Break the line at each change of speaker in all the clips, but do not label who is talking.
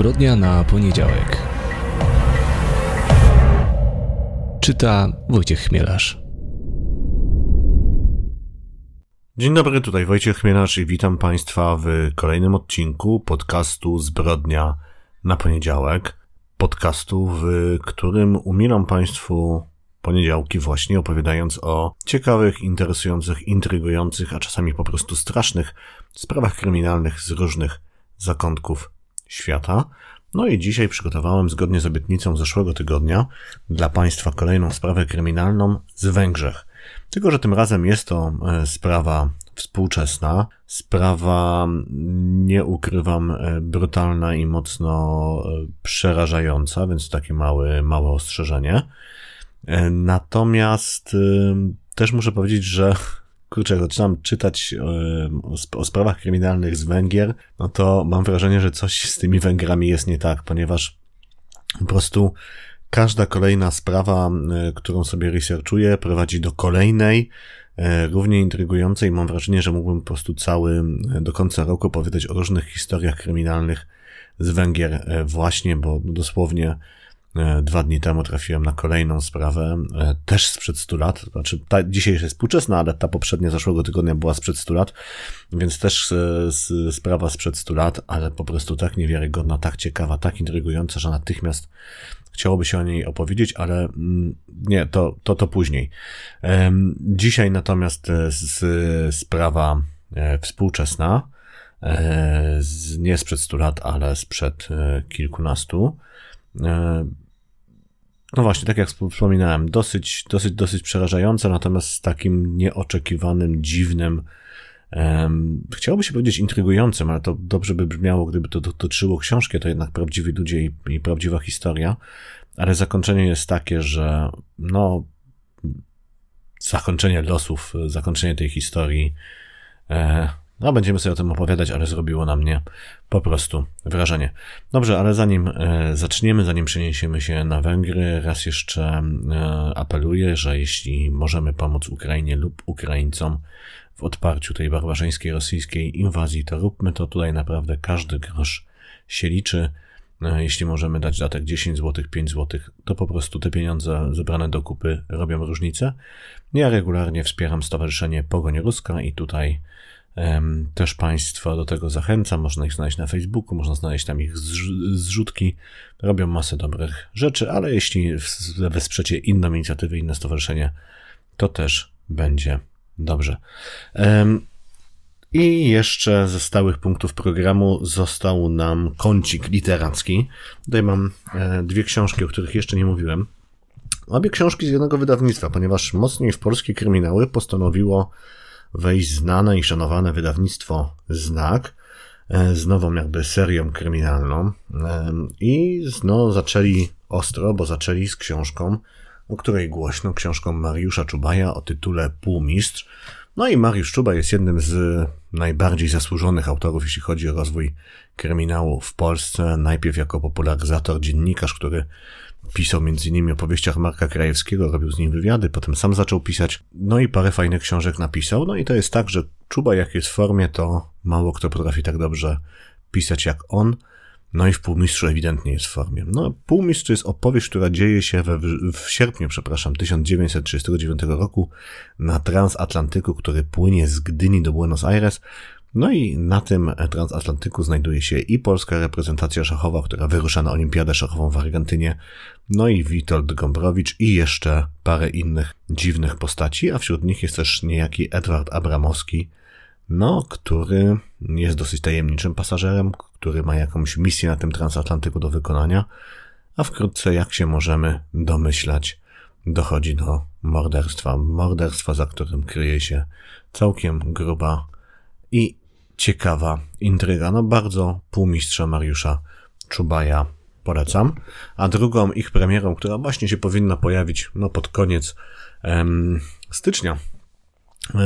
Zbrodnia na poniedziałek. Czyta Wojciech Chmielarz.
Dzień dobry, tutaj Wojciech Chmielarz i witam Państwa w kolejnym odcinku podcastu Zbrodnia na poniedziałek. Podcastu, w którym umilam Państwu poniedziałki właśnie opowiadając o ciekawych, interesujących, intrygujących, a czasami po prostu strasznych sprawach kryminalnych z różnych zakątków świata. No i dzisiaj przygotowałem zgodnie z obietnicą zeszłego tygodnia dla Państwa kolejną sprawę kryminalną z Węgrzech. Tylko, że tym razem jest to e, sprawa współczesna, sprawa, nie ukrywam, e, brutalna i mocno e, przerażająca, więc takie małe, małe ostrzeżenie. Natomiast też muszę powiedzieć, że kurczę, zaczynam czytać o, o, sprawach kryminalnych z Węgier, no to mam wrażenie, że coś z tymi Węgrami jest nie tak, ponieważ po prostu każda kolejna sprawa, którą sobie researchuję, prowadzi do kolejnej, e, równie intrygującej. Mam wrażenie, że mógłbym po prostu cały, do końca roku opowiadać o różnych historiach kryminalnych z Węgier e, właśnie, bo dosłownie dwa dni temu trafiłem na kolejną sprawę, e, też sprzed 100 lat. Znaczy, ta dzisiejsza jest współczesna, ale ta poprzednia zeszłego tygodnia była sprzed 100 lat, więc też e, sprawa sprzed 100 lat, ale po prostu tak niewiarygodna, tak ciekawa, tak intrygująca, że natychmiast chciałoby się o niej opowiedzieć, ale mm, nie, to, to, to później. Dzisiaj natomiast sprawa współczesna, nie sprzed 100 lat, ale sprzed kilkunastu. E, no właśnie, tak jak wspominałem, dosyć, dosyć, dosyć przerażające, natomiast z takim nieoczekiwanym, dziwnym, um, chciałoby się powiedzieć intrygującym, ale to dobrze by brzmiało, gdyby to dotyczyło książki, to jednak prawdziwi ludzie i, i prawdziwa historia, ale zakończenie jest takie, że no, zakończenie losów, zakończenie tej historii e, no, będziemy sobie o tym opowiadać, ale zrobiło na mnie po prostu wrażenie. Dobrze, ale zanim e, zaczniemy, zanim przeniesiemy się na Węgry, raz jeszcze e, apeluję, że jeśli możemy pomóc Ukrainie lub Ukraińcom w odparciu tej barbarzyńskiej rosyjskiej inwazji, to róbmy to tutaj naprawdę każdy grosz się liczy. E, jeśli możemy dać datek 10 zł, 5 zł, to po prostu te pieniądze zebrane do kupy robią różnicę. Ja regularnie wspieram Stowarzyszenie Pogoń Ruska i tutaj też Państwa do tego zachęcam. Można ich znaleźć na Facebooku, można znaleźć tam ich zrzutki. Robią masę dobrych rzeczy, ale jeśli wesprzecie inną inicjatywę, inne stowarzyszenie, to też będzie dobrze. I jeszcze ze stałych punktów programu został nam kącik literacki. Tutaj mam e, dwie książki, o których jeszcze nie mówiłem. Obie książki z jednego wydawnictwa, ponieważ mocniej w polskie kryminały postanowiło wejść znane i szanowane wydawnictwo Znak e, z nową jakby serią kryminalną e, i no, zaczęli ostro, bo zaczęli z książką, o której głośno, książką Mariusza Czubaja o tytule Półmistrz. No i Mariusz Czuba jest jednym z najbardziej zasłużonych autorów, jeśli chodzi o rozwój kryminału w Polsce. Najpierw jako popularyzator, dziennikarz, który Pisał m.in. o powieściach Marka Krajewskiego, robił z nim wywiady, potem sam zaczął pisać, no i parę fajnych książek napisał. No i to jest tak, że Czuba jak jest w formie, to mało kto potrafi tak dobrze pisać jak on. No i w Półmistrzu ewidentnie jest w formie. No, Półmistrz to jest opowieść, która dzieje się we, w sierpniu, przepraszam, 1939 roku na transatlantyku, który płynie z Gdyni do Buenos Aires. No i na tym transatlantyku znajduje się i polska reprezentacja szachowa, która wyrusza na olimpiadę szachową w Argentynie, no i Witold Gombrowicz i jeszcze parę innych dziwnych postaci, a wśród nich jest też niejaki Edward Abramowski, no, który jest dosyć tajemniczym pasażerem, który ma jakąś misję na tym transatlantyku do wykonania, a wkrótce, jak się możemy domyślać, dochodzi do morderstwa. Morderstwa, za którym kryje się całkiem gruba i ciekawa intryga. No bardzo półmistrza Mariusza Czubaja polecam. A drugą ich premierą, która właśnie się powinna pojawić no, pod koniec em, stycznia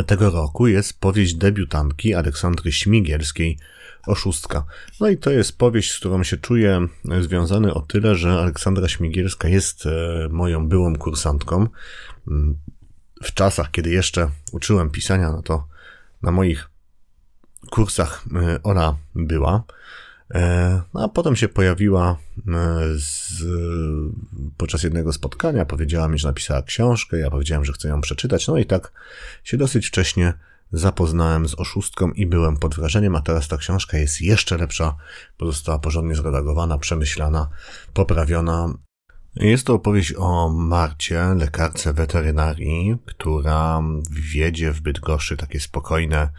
tego roku jest powieść debiutantki Aleksandry Śmigielskiej Oszustka. No i to jest powieść, z którą się czuję związany o tyle, że Aleksandra Śmigielska jest e, moją byłą kursantką. Mm, w czasach, kiedy jeszcze uczyłem pisania, no to na moich kursach e, ona była. E, no a potem się pojawiła e, z, podczas jednego spotkania, powiedziała mi, że napisała książkę, ja powiedziałem, że chcę ją przeczytać, no i tak się dosyć wcześnie zapoznałem z oszustką i byłem pod wrażeniem, a teraz ta książka jest jeszcze lepsza, bo została porządnie zredagowana, przemyślana, poprawiona. Jest to opowieść o Marcie, lekarce weterynarii, która wiedzie w Bydgoszczy takie spokojne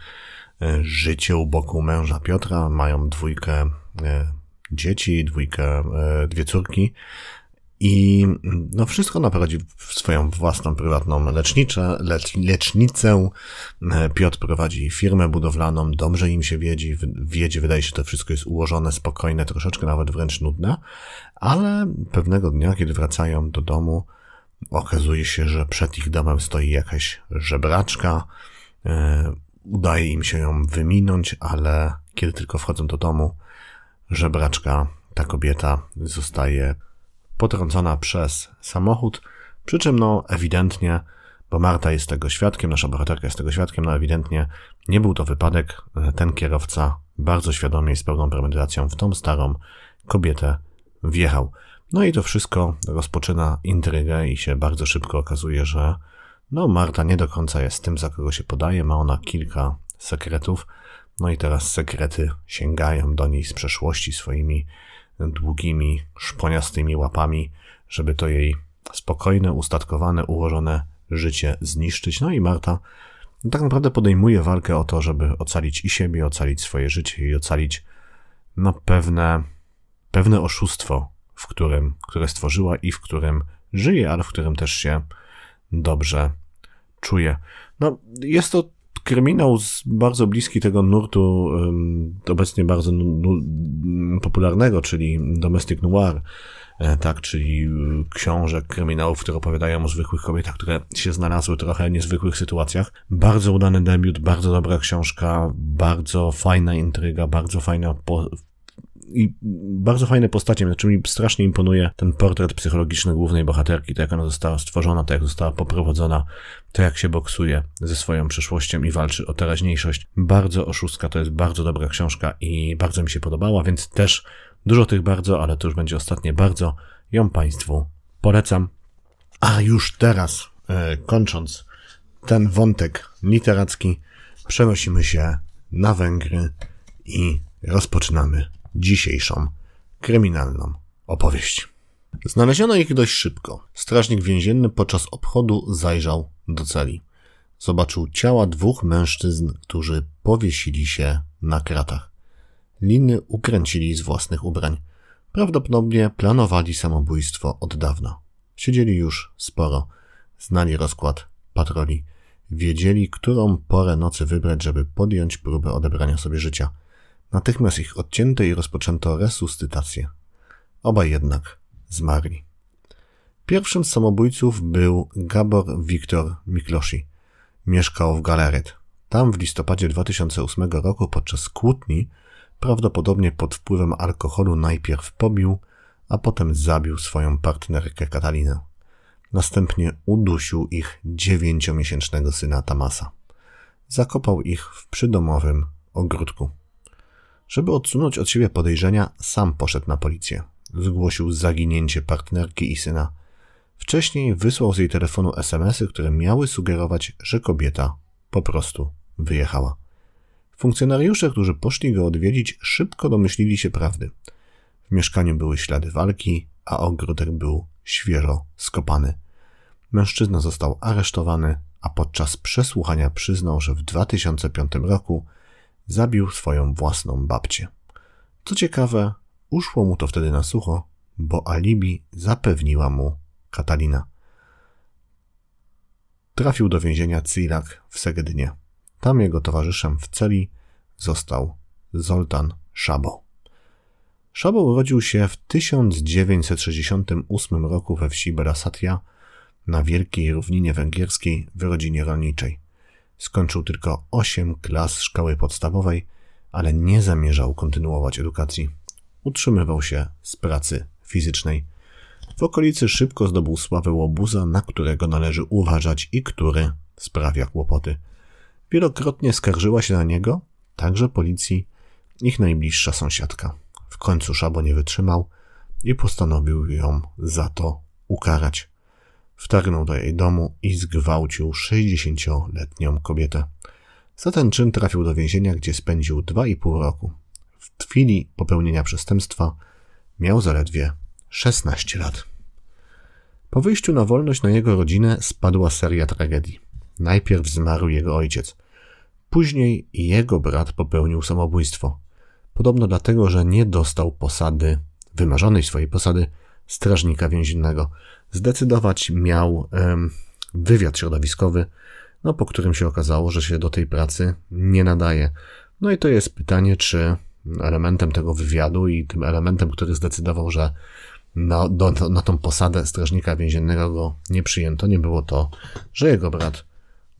życie u boku męża Piotra. Mają dwójkę e, dzieci, dwójkę, e, dwie córki. I no wszystko naprowadzi w swoją własną prywatną leczniczę, lecz, lecznicę. Piotr prowadzi firmę budowlaną, dobrze im się wiedzie, wiedzie, wydaje się, to wszystko jest ułożone, spokojne, troszeczkę nawet wręcz nudne, ale pewnego dnia, kiedy wracają do domu, okazuje się, że przed ich domem stoi jakaś żebraczka, e, udaje im się ją wyminąć, ale kiedy tylko wchodzą do domu, żebraczka, ta kobieta zostaje potrącona przez samochód, przy czym no ewidentnie, bo Marta jest tego świadkiem, nasza bohaterka jest tego świadkiem, no ewidentnie nie był to wypadek, ten kierowca bardzo świadomie i z pełną premedytacją w tą starą kobietę wjechał. No i to wszystko rozpoczyna intrygę i się bardzo szybko okazuje, że no Marta nie do końca jest tym, za kogo się podaje, ma ona kilka sekretów, no i teraz sekrety sięgają do niej z przeszłości swoimi długimi, szponiastymi łapami, żeby to jej spokojne, ustatkowane, ułożone życie zniszczyć. No i Marta tak naprawdę podejmuje walkę o to, żeby ocalić i siebie, ocalić swoje życie i ocalić no pewne, pewne oszustwo, w którym, które stworzyła i w którym żyje, ale w którym też się dobrze czuje. No, jest to kryminał z bardzo bliski tego nurtu obecnie bardzo popularnego, czyli domestic noir, e, tak, czyli e, książek, kryminałów, które opowiadają o zwykłych kobietach, które się znalazły trochę w niezwykłych sytuacjach. Bardzo udany debiut, bardzo dobra książka, bardzo fajna intryga, bardzo fajna i bardzo fajne postacie, znaczy mi strasznie imponuje ten portret psychologiczny głównej bohaterki, to jak ona została stworzona, to jak została poprowadzona, to jak się boksuje ze swoją przyszłością i walczy o teraźniejszość. Bardzo oszustka, to jest bardzo dobra książka i bardzo mi się podobała, więc też dużo tych bardzo, ale to już będzie ostatnie bardzo, ją Państwu polecam. A już teraz, e, kończąc ten wątek literacki, przenosimy się na Węgry i rozpoczynamy dzisiejszą kryminalną opowieść. Znaleziono ich dość szybko. Strażnik więzienny podczas obchodu zajrzał do celi. Zobaczył ciała dwóch mężczyzn, którzy powiesili się na kratach. Liny ukręcili z własnych ubrań. Prawdopodobnie planowali samobójstwo od dawna. Siedzieli już sporo. Znali rozkład patroli. Wiedzieli, którą porę nocy wybrać, żeby podjąć próbę odebrania sobie życia – Natychmiast ich odcięto i rozpoczęto resuscytację. Obaj jednak zmarli. Pierwszym z samobójców był Gabor Wiktor Miklosi. Mieszkał w Galeret. Tam w listopadzie 2008 roku podczas kłótni, prawdopodobnie pod wpływem alkoholu, najpierw pobił, a potem zabił swoją partnerkę Katalinę. Następnie udusił ich dziewięciomiesięcznego syna Tamasa. Zakopał ich w przydomowym ogródku. Żeby odsunąć od siebie podejrzenia, sam poszedł na policję. Zgłosił zaginięcie partnerki i syna. Wcześniej wysłał z jej telefonu SMSy, które miały sugerować, że kobieta po prostu wyjechała. Funkcjonariusze, którzy poszli go odwiedzić, szybko domyślili się prawdy. W mieszkaniu były ślady walki, a ogródek był świeżo skopany. Mężczyzna został aresztowany, a podczas przesłuchania przyznał, że w 2005 roku zabił swoją własną babcię. Co ciekawe, uszło mu to wtedy na sucho, bo alibi zapewniła mu Katalina. Trafił do więzienia Cilak w Segednie. Tam jego towarzyszem w celi został Zoltan Szabo. Szabo urodził się w 1968 roku we wsi Berasatia na wielkiej równinie węgierskiej w rodzinie rolniczej. Skończył tylko 8 klas szkoły podstawowej, ale nie zamierzał kontynuować edukacji. Utrzymywał się z pracy fizycznej. W okolicy szybko zdobył sławę łobuza, na którego należy uważać i który sprawia kłopoty. Wielokrotnie skarżyła się na niego, także policji, ich najbliższa sąsiadka. W końcu Szabo nie wytrzymał i postanowił ją za to ukarać. Wtargnął do jej domu i zgwałcił 60-letnią kobietę. Za ten czyn trafił do więzienia, gdzie spędził 2,5 roku. W chwili popełnienia przestępstwa miał zaledwie 16 lat. Po wyjściu na wolność na jego rodzinę spadła seria tragedii. Najpierw zmarł jego ojciec. Później jego brat popełnił samobójstwo. Podobno dlatego, że nie dostał posady, wymarzonej swojej posady, strażnika więziennego. Zdecydować miał wywiad środowiskowy, no po którym się okazało, że się do tej pracy nie nadaje. No i to jest pytanie, czy elementem tego wywiadu i tym elementem, który zdecydował, że na, do, na tą posadę strażnika więziennego go nie przyjęto, nie było to, że jego brat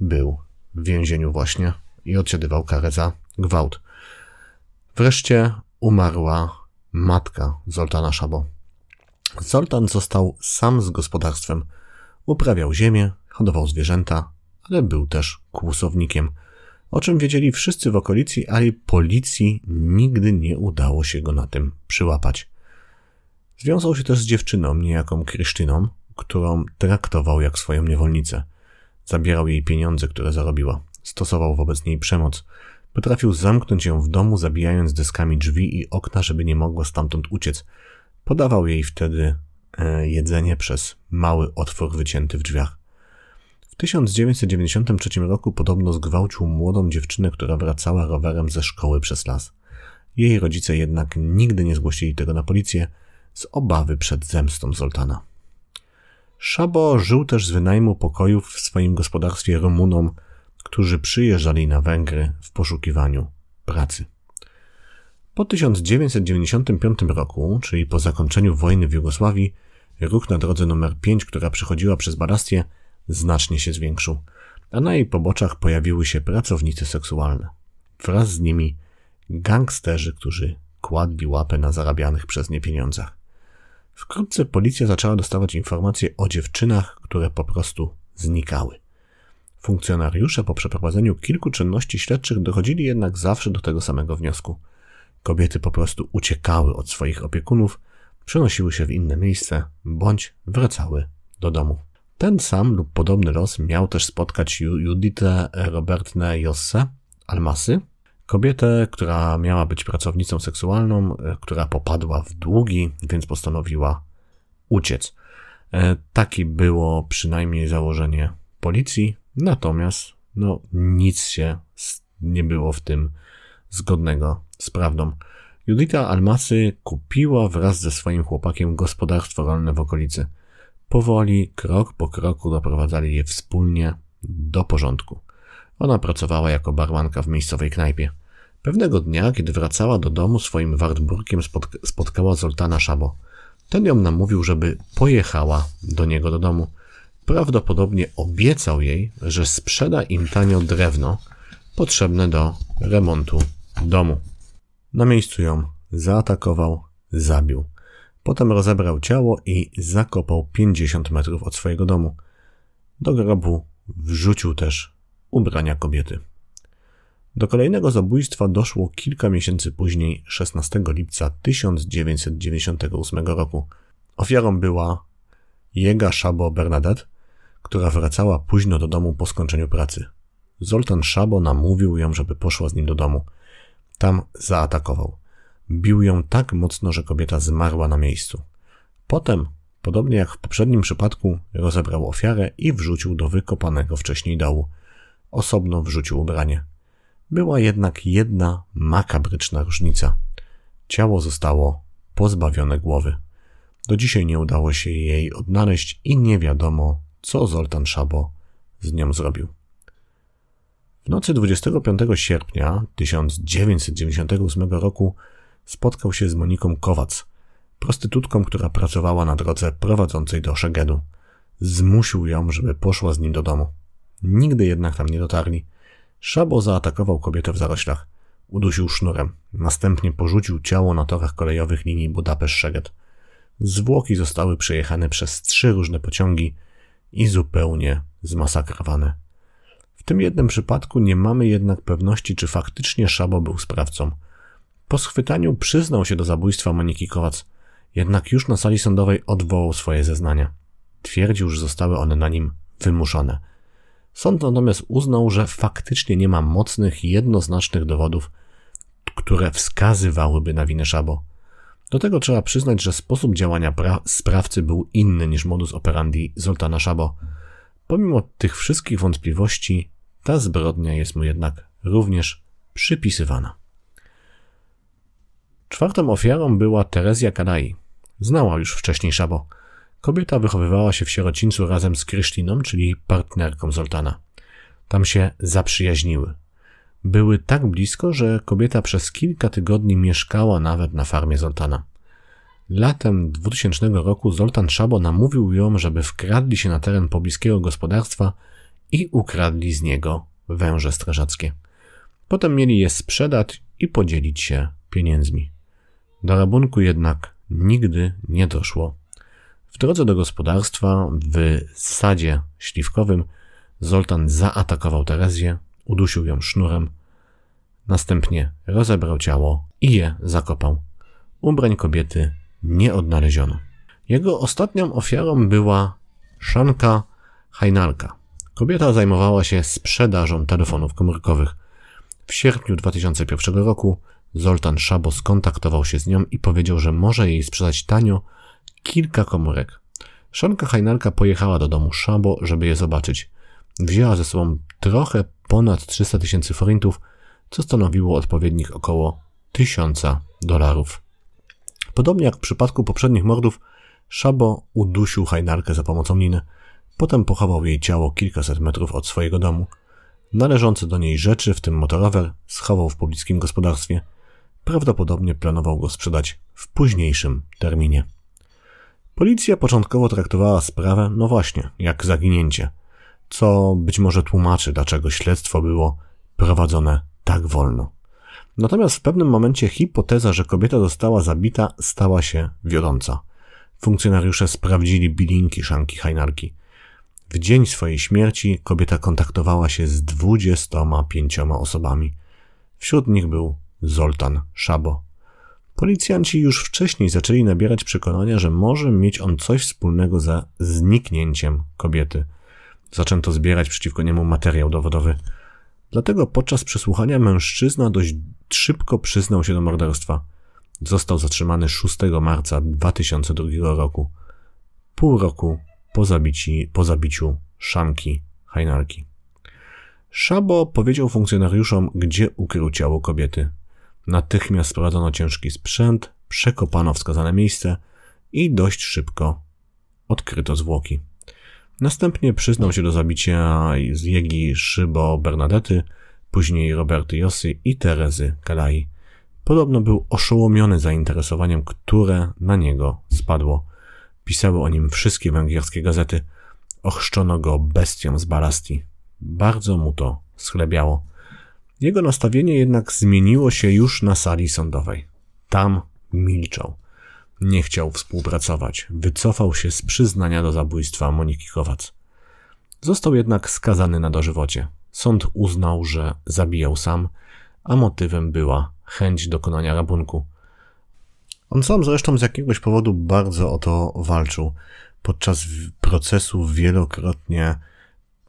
był w więzieniu właśnie i odsiadywał karę za gwałt. Wreszcie umarła matka Zoltana Szabo. Zoltan został sam z gospodarstwem. Uprawiał ziemię, hodował zwierzęta, ale był też kłusownikiem, o czym wiedzieli wszyscy w okolicy, ale policji nigdy nie udało się go na tym przyłapać. Związał się też z dziewczyną, niejaką Krysztyną, którą traktował jak swoją niewolnicę. Zabierał jej pieniądze, które zarobiła. Stosował wobec niej przemoc. Potrafił zamknąć ją w domu, zabijając deskami drzwi i okna, żeby nie mogła stamtąd uciec. Podawał jej wtedy e, jedzenie przez mały otwór wycięty w drzwiach. W 1993 roku podobno zgwałcił młodą dziewczynę, która wracała rowerem ze szkoły przez las. Jej rodzice jednak nigdy nie zgłosili tego na policję z obawy przed zemstą Zoltana. Szabo żył też z wynajmu pokojów w swoim gospodarstwie Rumunom, którzy przyjeżdżali na Węgry w poszukiwaniu pracy. Po 1995 roku, czyli po zakończeniu wojny w Jugosławii, ruch na drodze numer 5, która przechodziła przez Balastię, znacznie się zwiększył, a na jej poboczach pojawiły się pracownicy seksualne. Wraz z nimi gangsterzy, którzy kładli łapę na zarabianych przez nie pieniądzach. Wkrótce policja zaczęła dostawać informacje o dziewczynach, które po prostu znikały. Funkcjonariusze po przeprowadzeniu kilku czynności śledczych dochodzili jednak zawsze do tego samego wniosku. Kobiety po prostu uciekały od swoich opiekunów, przenosiły się w inne miejsce bądź wracały do domu. Ten sam lub podobny los miał też spotkać Juditę Robertnę Josse Almasy, kobietę, która miała być pracownicą seksualną, e, która popadła w długi, więc postanowiła uciec. E, taki było przynajmniej założenie policji, natomiast no, nic się nie było w tym zgodnego z prawdą. Judita Almasy kupiła wraz ze swoim chłopakiem gospodarstwo rolne w okolicy. Powoli, krok po kroku doprowadzali je wspólnie do porządku. Ona pracowała jako barmanka w miejscowej knajpie. Pewnego dnia, kiedy wracała do domu swoim Wartburgiem, spotkała Zoltana Szabo. Ten ją namówił, żeby pojechała do niego do domu. Prawdopodobnie obiecał jej, że sprzeda im tanio drewno potrzebne do remontu domu. Na miejscu ją zaatakował, zabił. Potem rozebrał ciało i zakopał 50 metrów od swojego domu. Do grobu wrzucił też ubrania kobiety. Do kolejnego zabójstwa doszło kilka miesięcy później, 16 lipca 1998 roku. Ofiarą była Jega Szabo Bernadette, która wracała późno do domu po skończeniu pracy. Zoltan Szabo namówił ją, żeby poszła z nim do domu. Tam zaatakował. Bił ją tak mocno, że kobieta zmarła na miejscu. Potem, podobnie jak w poprzednim przypadku, rozebrał ofiarę i wrzucił do wykopanego wcześniej dołu. Osobno wrzucił ubranie. Była jednak jedna makabryczna różnica. Ciało zostało pozbawione głowy. Do dzisiaj nie udało się jej odnaleźć i nie wiadomo, co Zoltan Szabo z nią zrobił. W nocy 25 sierpnia 1998 roku spotkał się z Moniką Kowac, prostytutką, która pracowała na drodze prowadzącej do Szegedu. Zmusił ją, żeby poszła z nim do domu. Nigdy jednak tam nie dotarli. Szabo zaatakował kobietę w zaroślach. Udusił sznurem. Następnie porzucił ciało na torach kolejowych linii Budapeszt-Szeged. Zwłoki zostały przejechane przez trzy różne pociągi i zupełnie zmasakrowane. W tym jednym przypadku nie mamy jednak pewności, czy faktycznie Szabo był sprawcą. Po schwytaniu przyznał się do zabójstwa Moniki Kowac, jednak już na sali sądowej odwołał swoje zeznania. Twierdził, że zostały one na nim wymuszone. Sąd natomiast uznał, że faktycznie nie ma mocnych, jednoznacznych dowodów, które wskazywałyby na winę Szabo. Do tego trzeba przyznać, że sposób działania sprawcy był inny niż modus operandi Zoltana Szabo. Pomimo tych wszystkich wątpliwości, ta zbrodnia jest mu jednak również przypisywana. Czwartą ofiarą była Terezja Kadai. Znała już wcześniej Szabo. Kobieta wychowywała się w sierocińcu razem z Krysztiną, czyli partnerką Zoltana. Tam się zaprzyjaźniły. Były tak blisko, że kobieta przez kilka tygodni mieszkała nawet na farmie Zoltana. Latem 2000 roku Zoltan Szabo namówił ją, żeby wkradli się na teren pobliskiego gospodarstwa i ukradli z niego węże strażackie. Potem mieli je sprzedać i podzielić się pieniędzmi. Do rabunku jednak nigdy nie doszło. W drodze do gospodarstwa w sadzie śliwkowym Zoltan zaatakował Terezję, udusił ją sznurem, następnie rozebrał ciało i je zakopał. Ubrań kobiety nie odnaleziono. Jego ostatnią ofiarą była Szanka Hajnalka. Kobieta zajmowała się sprzedażą telefonów komórkowych. W sierpniu 2001 roku Zoltan Szabo skontaktował się z nią i powiedział, że może jej sprzedać tanio kilka komórek. Szanka Hajnalka pojechała do domu Szabo, żeby je zobaczyć. Wzięła ze sobą trochę ponad 300 tysięcy forintów, co stanowiło odpowiednich około 1000 dolarów. Podobnie jak w przypadku poprzednich mordów, Szabo udusił Hajnalkę za pomocą liny. Potem pochował jej ciało kilkaset metrów od swojego domu. Należące do niej rzeczy, w tym motorower, schował w pobliskim gospodarstwie. Prawdopodobnie planował go sprzedać w późniejszym terminie. Policja początkowo traktowała sprawę, no właśnie, jak zaginięcie, co być może tłumaczy, dlaczego śledztwo było prowadzone tak wolno. Natomiast w pewnym momencie hipoteza, że kobieta została zabita, stała się wiodąca. Funkcjonariusze sprawdzili bilinki szanki hajnarki. W dzień swojej śmierci kobieta kontaktowała się z 25 osobami. Wśród nich był Zoltan Szabo. Policjanci już wcześniej zaczęli nabierać przekonania, że może mieć on coś wspólnego ze zniknięciem kobiety. Zaczęto zbierać przeciwko niemu materiał dowodowy. Dlatego podczas przesłuchania mężczyzna dość szybko przyznał się do morderstwa. Został zatrzymany 6 marca 2002 roku, pół roku po, zabici, po zabiciu Szanki Hajnarki. Szabo powiedział funkcjonariuszom, gdzie ukrył ciało kobiety. Natychmiast sprowadzono ciężki sprzęt, przekopano wskazane miejsce i dość szybko odkryto zwłoki. Następnie przyznał się do zabicia z Jegi Szybo Bernadety, później Roberty Josy i Terezy Kalai. Podobno był oszołomiony zainteresowaniem, które na niego spadło. Pisały o nim wszystkie węgierskie gazety. Ochrzczono go bestią z balastii. Bardzo mu to schlebiało. Jego nastawienie jednak zmieniło się już na sali sądowej. Tam milczał. Nie chciał współpracować. Wycofał się z przyznania do zabójstwa Moniki Kowac. Został jednak skazany na dożywocie. Sąd uznał, że zabijał sam, a motywem była chęć dokonania rabunku. On sam zresztą z jakiegoś powodu bardzo o to walczył. Podczas procesu wielokrotnie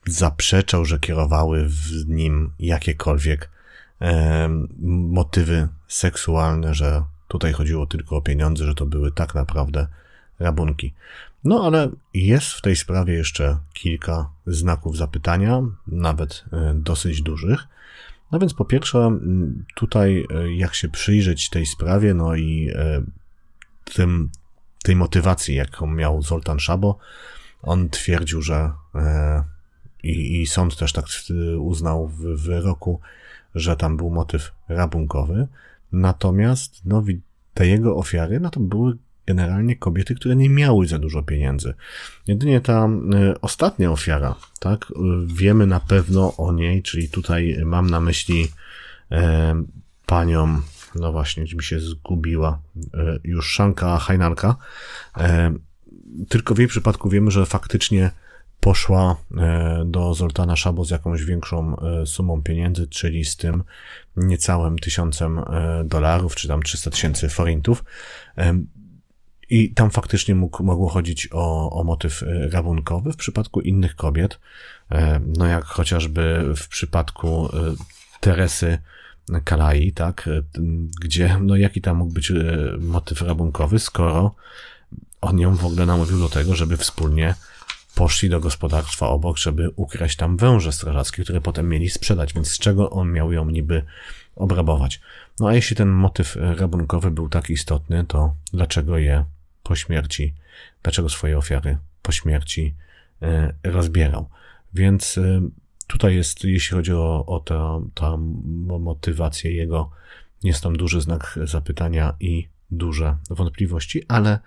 zaprzeczał, że kierowały w nim jakiekolwiek e, motywy seksualne, że tutaj chodziło tylko o pieniądze, że to były tak naprawdę rabunki. No ale jest w tej sprawie jeszcze kilka znaków zapytania, nawet e, dosyć dużych. No więc po pierwsze, tutaj e, jak się przyjrzeć tej sprawie, no i e, tym, tej motywacji, jaką miał Zoltan Szabo, on twierdził, że i, i sąd też tak uznał w wyroku, że tam był motyw rabunkowy. Natomiast no, te jego ofiary, no to były generalnie kobiety, które nie miały za dużo pieniędzy. Jedynie ta y, ostatnia ofiara, tak, y, wiemy na pewno o niej, czyli tutaj mam na myśli y, panią, no właśnie, mi się zgubiła, już Szanka Hajnarka. Tylko w jej przypadku wiemy, że faktycznie poszła e, do Zoltana Szabo z jakąś większą e, sumą pieniędzy, czyli z tym niecałym tysiącem dolarów, czy tam 300 tysięcy forintów. I tam faktycznie mógł, mogło chodzić o, o motyw rabunkowy. W przypadku innych kobiet, no jak chociażby w przypadku Teresy Kalai, tak, gdzie, no jaki tam mógł być motyw rabunkowy, skoro on ją w ogóle namówił do tego, żeby wspólnie poszli do gospodarstwa obok, żeby ukraść tam węże strażackie, które potem mieli sprzedać, więc z czego on miał ją niby obrabować? No a jeśli ten motyw rabunkowy był tak istotny, to dlaczego je po śmierci, dlaczego swoje ofiary po śmierci e, rozbierał? Więc e, tutaj jest, jeśli chodzi o, o tę motywację jego, jest tam duży znak zapytania i duże wątpliwości, ale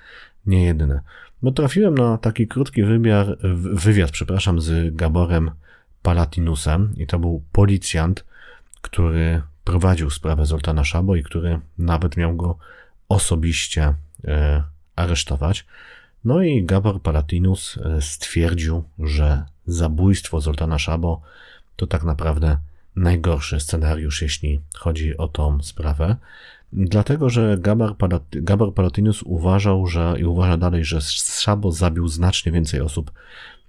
nie jedyne. Bo trafiłem na taki krótki wymiar, wywiad, przepraszam, z Gaborem Palatinusem i to był policjant, który prowadził sprawę Zoltana Szabo i który nawet miał go osobiście e, aresztować. No i Gabor Palatinus e, stwierdził, że zabójstwo Zoltana Szabo to tak naprawdę najgorszy scenariusz, jeśli chodzi o tą sprawę. Dlatego, że Gabar, Gabar Palatinus uważał, że i uważa dalej, że Szabo zabił znacznie więcej osób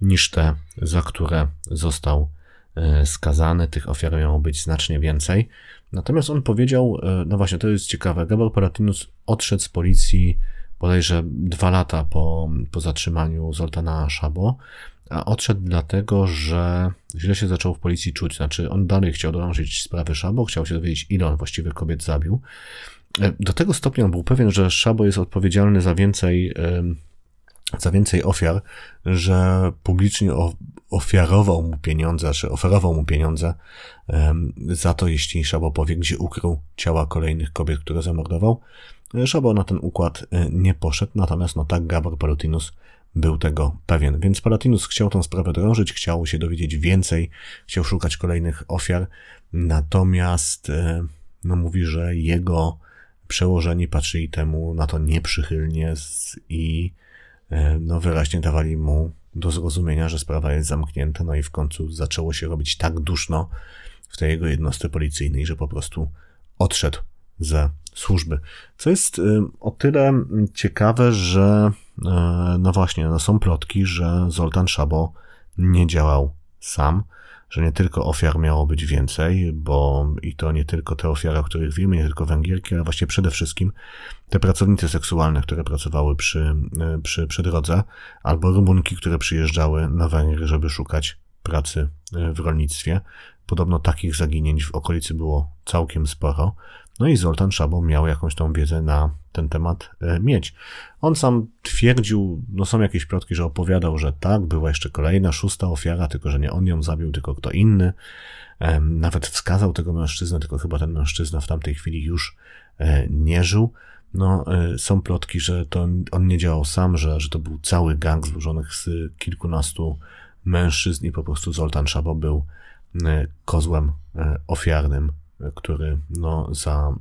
niż te, za które został e, skazany. Tych ofiar miało być znacznie więcej. Natomiast on powiedział, e, no właśnie, to jest ciekawe, Gabar Palatinus odszedł z policji bodajże dwa lata po, po zatrzymaniu Zoltana Szabo, a odszedł dlatego, że źle się zaczął w policji czuć. Znaczy, on dalej chciał dążyć sprawy Szabo, chciał się dowiedzieć, ile on właściwie kobiet zabił. E, do tego stopnia on był pewien, że Szabo jest odpowiedzialny za więcej, za więcej ofiar, że publicznie ofiarował mu pieniądze, czy oferował mu pieniądze za to, jeśli Szabo powie, gdzie ukrył ciała kolejnych kobiet, które zamordował. E, Szabo na ten układ e, nie poszedł, natomiast no tak Gabor Palotinus był tego pewien. Więc Palatinus chciał tę sprawę drążyć, chciał się dowiedzieć więcej, chciał szukać kolejnych ofiar, natomiast no mówi, że jego przełożeni patrzyli temu na to nieprzychylnie i e, no, wyraźnie dawali mu do zrozumienia, że sprawa jest zamknięta, no i w końcu zaczęło się robić tak duszno w tej jego jednostce policyjnej, że po prostu odszedł ze służby. Co jest e, o tyle ciekawe, że e, no właśnie, no są plotki, że Zoltan Szabo nie działał sam, że nie tylko ofiar miało być więcej, bo i to nie tylko te ofiary, o których wiemy, nie tylko Węgierki, ale właśnie przede wszystkim te pracownice seksualne, które pracowały przy, przy, przy drodze, albo Rumunki, które przyjeżdżały na Węgry, żeby szukać pracy w rolnictwie. Podobno takich zaginięć w okolicy było całkiem sporo. No i Zoltan Szabo miał jakąś tą wiedzę na ten temat e, mieć. On sam twierdził, no są jakieś plotki, że opowiadał, że tak, była jeszcze kolejna, szósta ofiara, tylko że nie on ją zabił, tylko kto inny. Nawet wskazał tego mężczyznę, tylko chyba ten mężczyzna w tamtej chwili już e, nie żył. No, e, są plotki, że to on nie działał sam, że, że to był cały gang złożonych z kilkunastu mężczyzn i po prostu Zoltan Szabo był kozłem ofiarnym który no, za,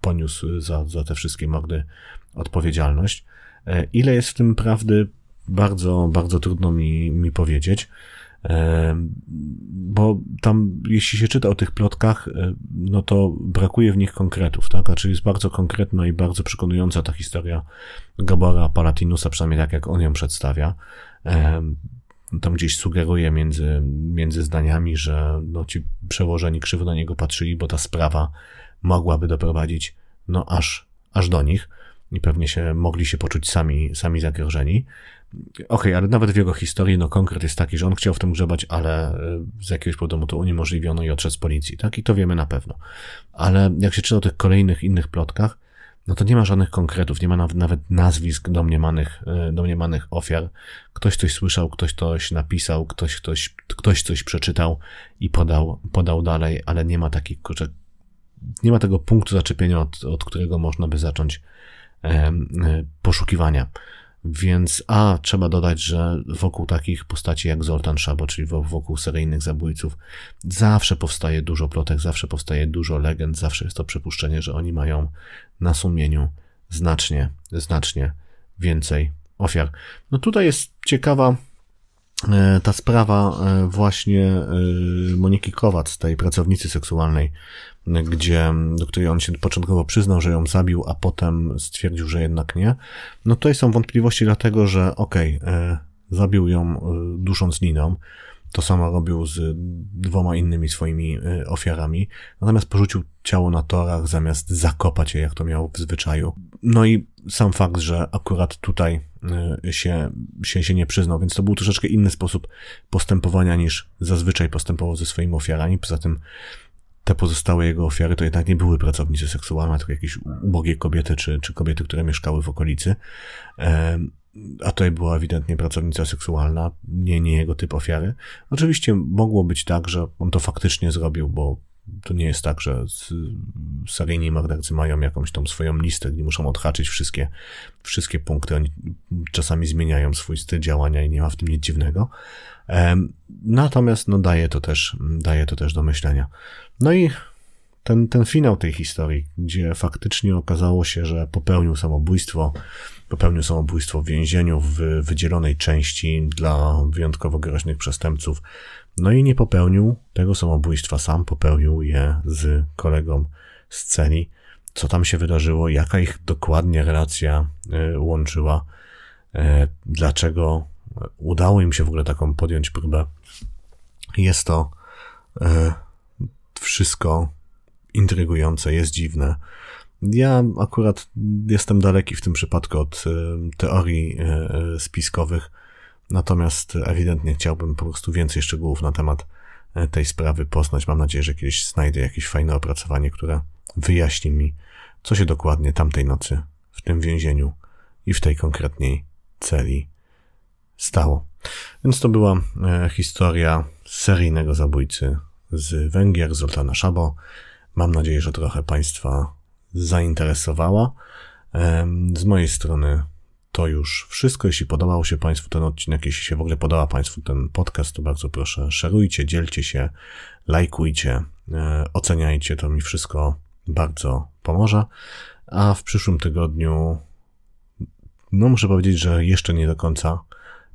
poniósł za, za te wszystkie mordy odpowiedzialność. E, ile jest w tym prawdy, bardzo, bardzo trudno mi, mi powiedzieć, e, bo tam, jeśli się czyta o tych plotkach, e, no to brakuje w nich konkretów, tak? Znaczy jest bardzo konkretna i bardzo przekonująca ta historia Gabora Palatinusa, przynajmniej tak jak on ją przedstawia tam gdzieś sugeruje między, między zdaniami, że no, ci przełożeni krzywo na niego patrzyli, bo ta sprawa mogłaby doprowadzić no aż, aż do nich i pewnie się mogli się poczuć sami, sami zagrożeni. Okej, okay, ale nawet w jego historii, no konkret jest taki, że on chciał w tym grzebać, ale e, z jakiegoś powodu to uniemożliwiono i odszedł z policji, tak? I to wiemy na pewno. Ale jak się czyta o tych kolejnych innych plotkach, no to nie ma żadnych konkretów, nie ma nawet nazwisk domniemanych, e, domniemanych ofiar. Ktoś coś słyszał, ktoś coś napisał, ktoś, ktoś, ktoś coś przeczytał i podał, podał dalej, ale nie ma takiej, nie ma tego punktu zaczepienia, od, od którego można by zacząć e, poszukiwania. Więc a trzeba dodać, że wokół takich postaci jak Zoltan Szabo, czyli wokół seryjnych zabójców, zawsze powstaje dużo plotek, zawsze powstaje dużo legend, zawsze jest to przypuszczenie, że oni mają na sumieniu znacznie, znacznie więcej ofiar. No tutaj jest ciekawa e, ta sprawa e, właśnie e, Moniki Kowac, tej pracownicy seksualnej, gdzie, do której on się początkowo przyznał, że ją zabił, a potem stwierdził, że jednak nie. No tutaj są wątpliwości dlatego, że okej, okay, zabił ją dusząc liną, to samo robił z dwoma innymi swoimi ofiarami, natomiast porzucił ciało na torach zamiast zakopać je, jak to miał w zwyczaju. No i sam fakt, że akurat tutaj się, się, się nie przyznał, więc to był troszeczkę inny sposób postępowania niż zazwyczaj postępował ze swoimi ofiarami. Poza tym te pozostałe jego ofiary to jednak nie były pracownicy seksualne, tylko jakieś ubogie kobiety, czy, czy kobiety, które mieszkały w okolicy. A tutaj była ewidentnie pracownica seksualna, nie, nie jego typ ofiary. Oczywiście mogło być tak, że on to faktycznie zrobił, bo to nie jest tak, że seryjni mordercy mają jakąś tą swoją listę, gdzie muszą odhaczyć wszystkie, wszystkie punkty. Oni czasami zmieniają swój styl działania i nie ma w tym nic dziwnego. Natomiast no, daje, to też, daje to też do myślenia. No i ten, ten finał tej historii, gdzie faktycznie okazało się, że popełnił samobójstwo, popełnił samobójstwo w więzieniu w wydzielonej części dla wyjątkowo groźnych przestępców, no i nie popełnił tego samobójstwa, sam popełnił je z kolegą z celi. Co tam się wydarzyło, jaka ich dokładnie relacja e, łączyła, e, dlaczego udało im się w ogóle taką podjąć próbę. Jest to e, wszystko intrygujące, jest dziwne. Ja akurat jestem daleki w tym przypadku od teorii spiskowych. Natomiast ewidentnie chciałbym po prostu więcej szczegółów na temat e, tej sprawy poznać. Mam nadzieję, że kiedyś znajdę jakieś fajne opracowanie, które wyjaśni mi, co się dokładnie tamtej nocy w tym więzieniu i w tej konkretnej celi stało. Więc to była e, historia seryjnego zabójcy z Węgier, Zoltana Szabo. Mam nadzieję, że trochę Państwa zainteresowała. Z mojej strony to już wszystko. Jeśli podobał się Państwu ten odcinek, jeśli się w ogóle podoba Państwu ten podcast, to bardzo proszę, szerujcie, dzielcie się, lajkujcie, e, oceniajcie, to mi wszystko bardzo pomoże. A w przyszłym tygodniu, no muszę powiedzieć, że jeszcze nie do końca.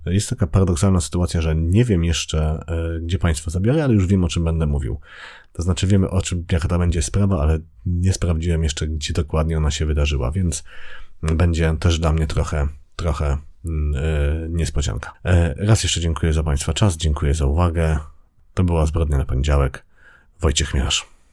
Jest taka paradoksalna sytuacja, że nie wiem jeszcze, e, gdzie Państwa zabiorę, ale już wiem, o czym będę mówił. To znaczy wiemy, o czym, jaka to będzie sprawa, ale nie sprawdziłem jeszcze, gdzie dokładnie ona się wydarzyła, więc będzie też dla mnie trochę, trochę yy, niespodzianka. Yy, raz jeszcze dziękuję za Państwa czas, dziękuję za uwagę. To była Zbrodnia na poniedziałek. Wojciech Miarz.